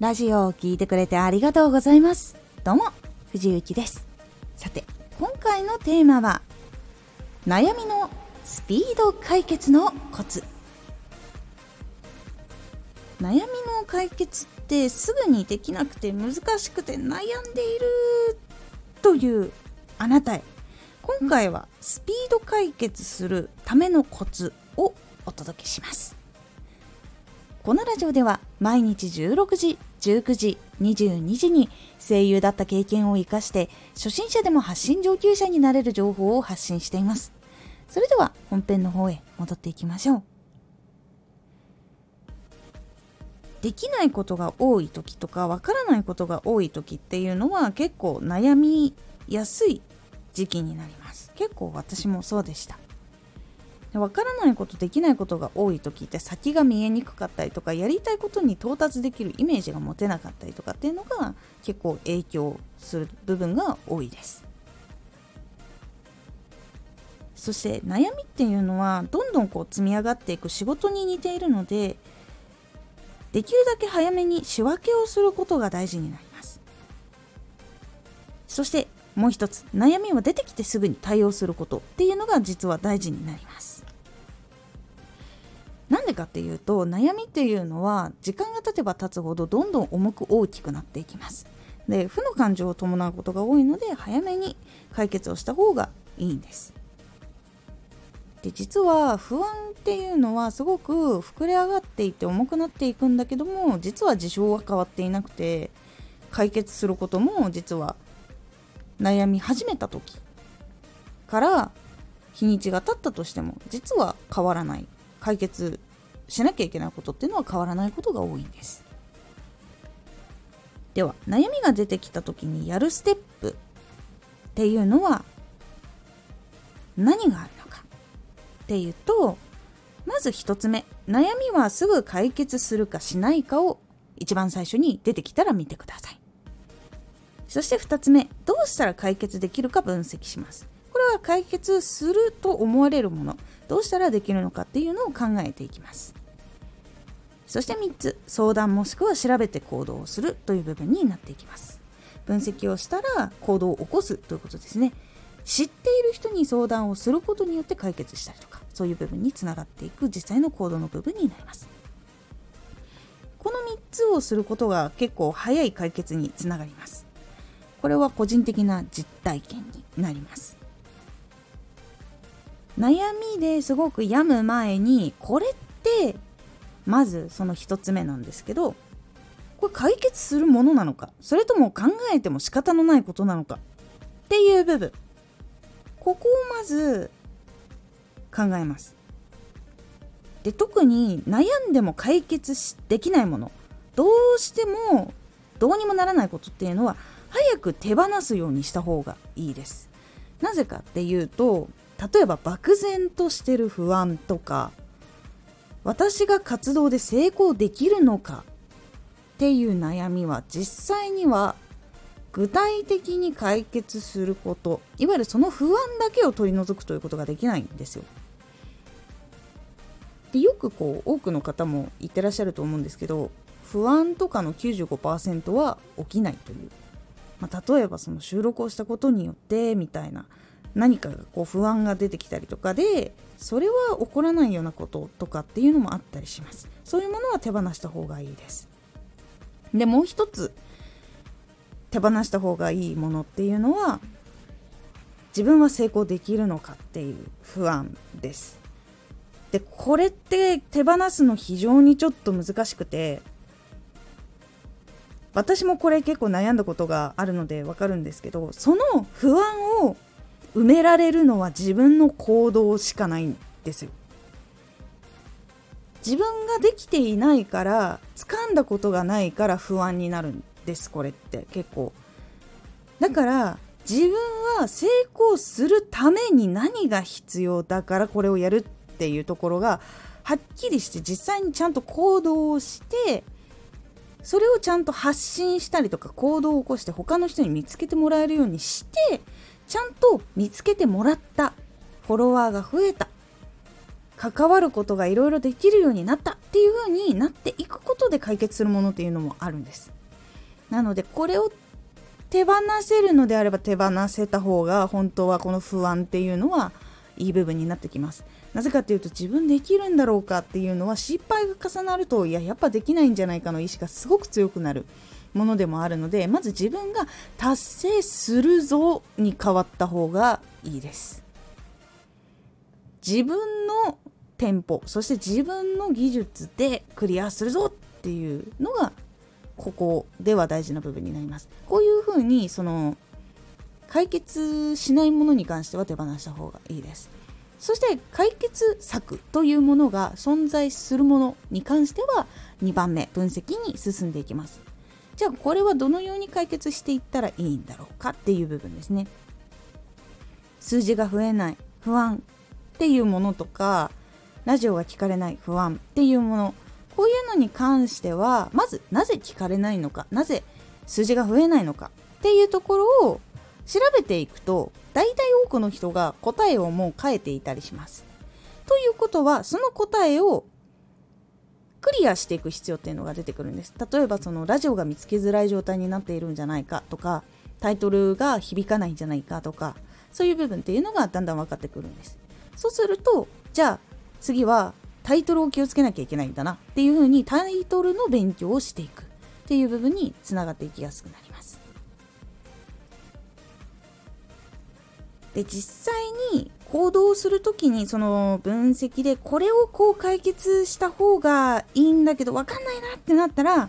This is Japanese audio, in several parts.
ラジオを聴いてくれてありがとうございます。どうも藤幸です。さて今回のテーマは悩みのスピード解決のコツ。悩みの解決ってすぐにできなくて難しくて悩んでいるというあなたへ。今回はスピード解決するためのコツをお届けします。このラジオでは毎日16時19時22時に声優だった経験を生かして初心者でも発信上級者になれる情報を発信しています。それでは本編の方へ戻っていきましょう。できないことが多い時とかわからないことが多い時っていうのは結構悩みやすい時期になります。結構私もそうでした。わからないことできないことが多い時って先が見えにくかったりとかやりたいことに到達できるイメージが持てなかったりとかっていうのが結構影響する部分が多いです。そして悩みっていうのはどんどんこう積み上がっていく仕事に似ているのでできるだけ早めに仕分けをすることが大事になります。そしてもう一つ悩みは出てきてすぐに対応することっていうのが実は大事になります。なんでかっていうと悩みっていうのは時間が経てば経つほどどんどん重く大きくなっていきます。で負の感情を伴うことが多いので早めに解決をした方がいいんです。で実は不安っていうのはすごく膨れ上がっていて重くなっていくんだけども実は事象は変わっていなくて解決することも実は悩み始めた時から日にちが経ったとしても実は変わらない。解決しなきゃいけないことっていうのは変わらないことが多いんです。では悩みが出てきた時にやるステップっていうのは何があるのかっていうとまず1つ目悩みはすぐ解決するかしないかを一番最初に出てきたら見てください。そして2つ目どうしたら解決できるか分析します。これは解決すると思われるものどうしたらできるのかっていうのを考えていきます。そして3つ相談もしくは調べて行動をするという部分になっていきます。分析をしたら行動を起こすということですね。知っている人に相談をすることによって解決したりとかそういう部分につながっていく実際の行動の部分になります。この3つをすることが結構早い解決につながります。これは個人的な実体験になります。悩みですごく病む前にこれってまずその1つ目なんですけどこれ解決するものなのかそれとも考えても仕方のないことなのかっていう部分。ここをまず考えます。で特に悩んでも解決できないものどうしてもどうにもならないことっていうのは早く手放すようにした方がいいです。なぜかっていうと例えば漠然としてる不安とか私が活動で成功できるのかっていう悩みは実際には具体的に解決することいわゆるその不安だけを取り除くということができないんですよ。でよくこう多くの方も言ってらっしゃると思うんですけど不安とかの95%は起きないという、まあ、例えばその収録をしたことによってみたいな何かこう不安が出てきたりとかでそれは起こらないようなこととかっていうのもあったりしますそういうものは手放した方がいいですでもう一つ手放した方がいいものっていうのは自分は成功できるのかっていう不安です。でこれって手放すの非常にちょっと難しくて私もこれ結構悩んだことがあるのでわかるんですけどその不安を埋められるのは自分の行動しかないんですよ。自分ができていないから掴んだことがないから不安になるんですこれって結構だから自分は成功するために何が必要だからこれをやるっていうところがはっきりして実際にちゃんと行動をしてそれをちゃんと発信したりとか行動を起こして他の人に見つけてもらえるようにしてちゃんと見つけてもらった。フォロワーが増えた。関わることがいろいろできるようになったっていう風になっていくことで解決するものっていうのもあるんです。なのでこれを手放せるのであれば手放せた方が本当はこの不安っていうのはいい部分になってきます。なぜかっていうと自分できるんだろうかっていうのは失敗が重なるといややっぱできないんじゃないかの意志がすごく強くなる。ものでもあるのでまず自分が達成するぞに変わった方がいいです。自分のテンポそして自分の技術でクリアするぞっていうのがここでは大事な部分になります。こういうふうにその解決しないものに関しては手放した方がいいです。そして解決策というものが存在するものに関しては2番目分析に進んでいきます。じゃあこれはどのように解決していったらいいんだろうかっていう部分ですね数字が増えない不安っていうものとかラジオが聞かれない不安っていうものこういうのに関してはまずなぜ聞かれないのかなぜ数字が増えないのかっていうところを調べていくと大体多くの人が答えをもう変えていたりします。ということはその答えをクリアしていく必要っていうのが出てくるんです。例えばそのラジオが見つけづらい状態になっているんじゃないかとかタイトルが響かないんじゃないかとかそういう部分っていうのがだんだん分かってくるんです。そうするとじゃあ次はタイトルを気をつけなきゃいけないんだなっていうふうにタイトルの勉強をしていくっていう部分につながっていきやすくなります。で実際に行動する時にその分析でこれをこう解決した方がいいんだけど分かんないなってなったら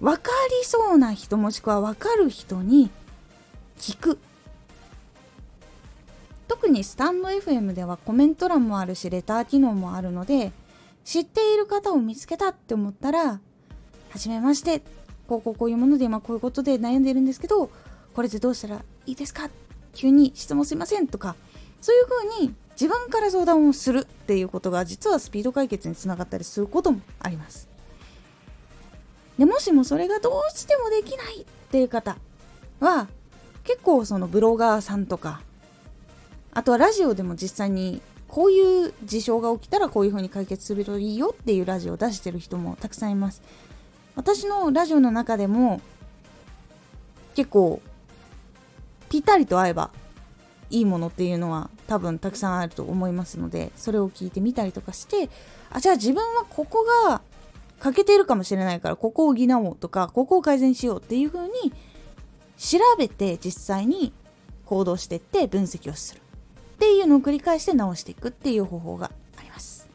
分かりそうな人もしくは分かる人に聞く。特にスタンド FM ではコメント欄もあるしレター機能もあるので知っている方を見つけたって思ったらはじめまして。こうこうこういうもので今こういうことで悩んでいるんですけどこれでどうしたらいいですか？急に質問すいませんとかそういうふうに自分から相談をするっていうことが実はスピード解決につながったりすることもあります。でもしもそれがどうしてもできないっていう方は結構そのブロガーさんとかあとはラジオでも実際にこういう事象が起きたらこういうふうに解決するといいよっていうラジオを出してる人もたくさんいます。私のラジオの中でも結構ぴったりと合えばいいものっていうのは多分たくさんあると思いますのでそれを聞いてみたりとかしてあじゃあ自分はここが欠けているかもしれないからここを補おうとかここを改善しようっていう風に調べて実際に行動していって分析をするっていうのを繰り返して直していくっていう方法があります。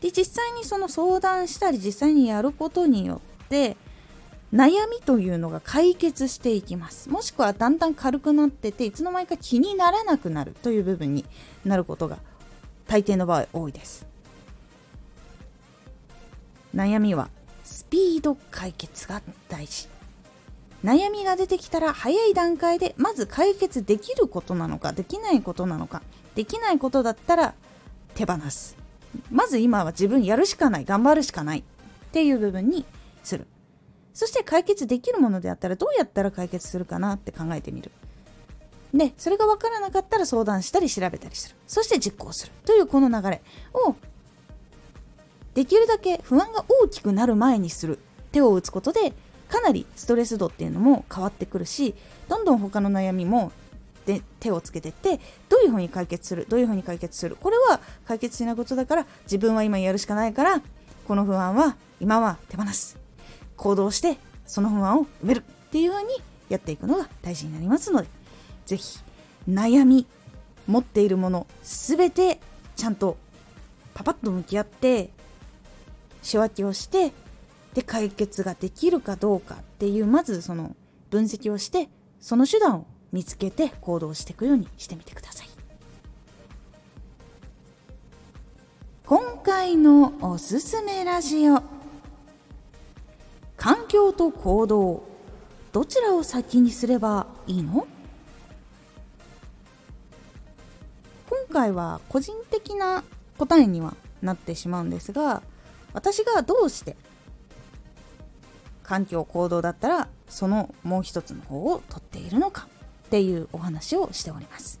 で実際にその相談したり実際にやることによって悩みというのが解決していきます。もしくはだんだん軽くなってていつの間にか気にならなくなるという部分になることが大抵の場合多いです。悩みはスピード解決が大事。悩みが出てきたら早い段階でまず解決できることなのかできないことなのかできないことだったら手放す。まず今は自分やるしかない頑張るしかないっていう部分にする。そして解決できるものであったらどうやったら解決するかなって考えてみる。で、それが分からなかったら相談したり調べたりする。そして実行する。というこの流れをできるだけ不安が大きくなる前にする。手を打つことでかなりストレス度っていうのも変わってくるし、どんどん他の悩みもで手をつけてってどういうふうに解決するどういうふうに解決するこれは解決しないことだから自分は今やるしかないからこの不安は今は手放す行動してその不安を埋めるっていう風にやっていくのが大事になりますので是非悩み持っているもの全てちゃんとパパッと向き合って仕分けをしてで解決ができるかどうかっていうまずその分析をしてその手段を見つけて行動していくようにしてみてください今回のおすすめラジオ境と行動。どちらを先にすればいいの？今回は個人的な答えにはなってしまうんですが私がどうして環境行動だったらそのもう一つの方を取っているのかっていうお話をしております。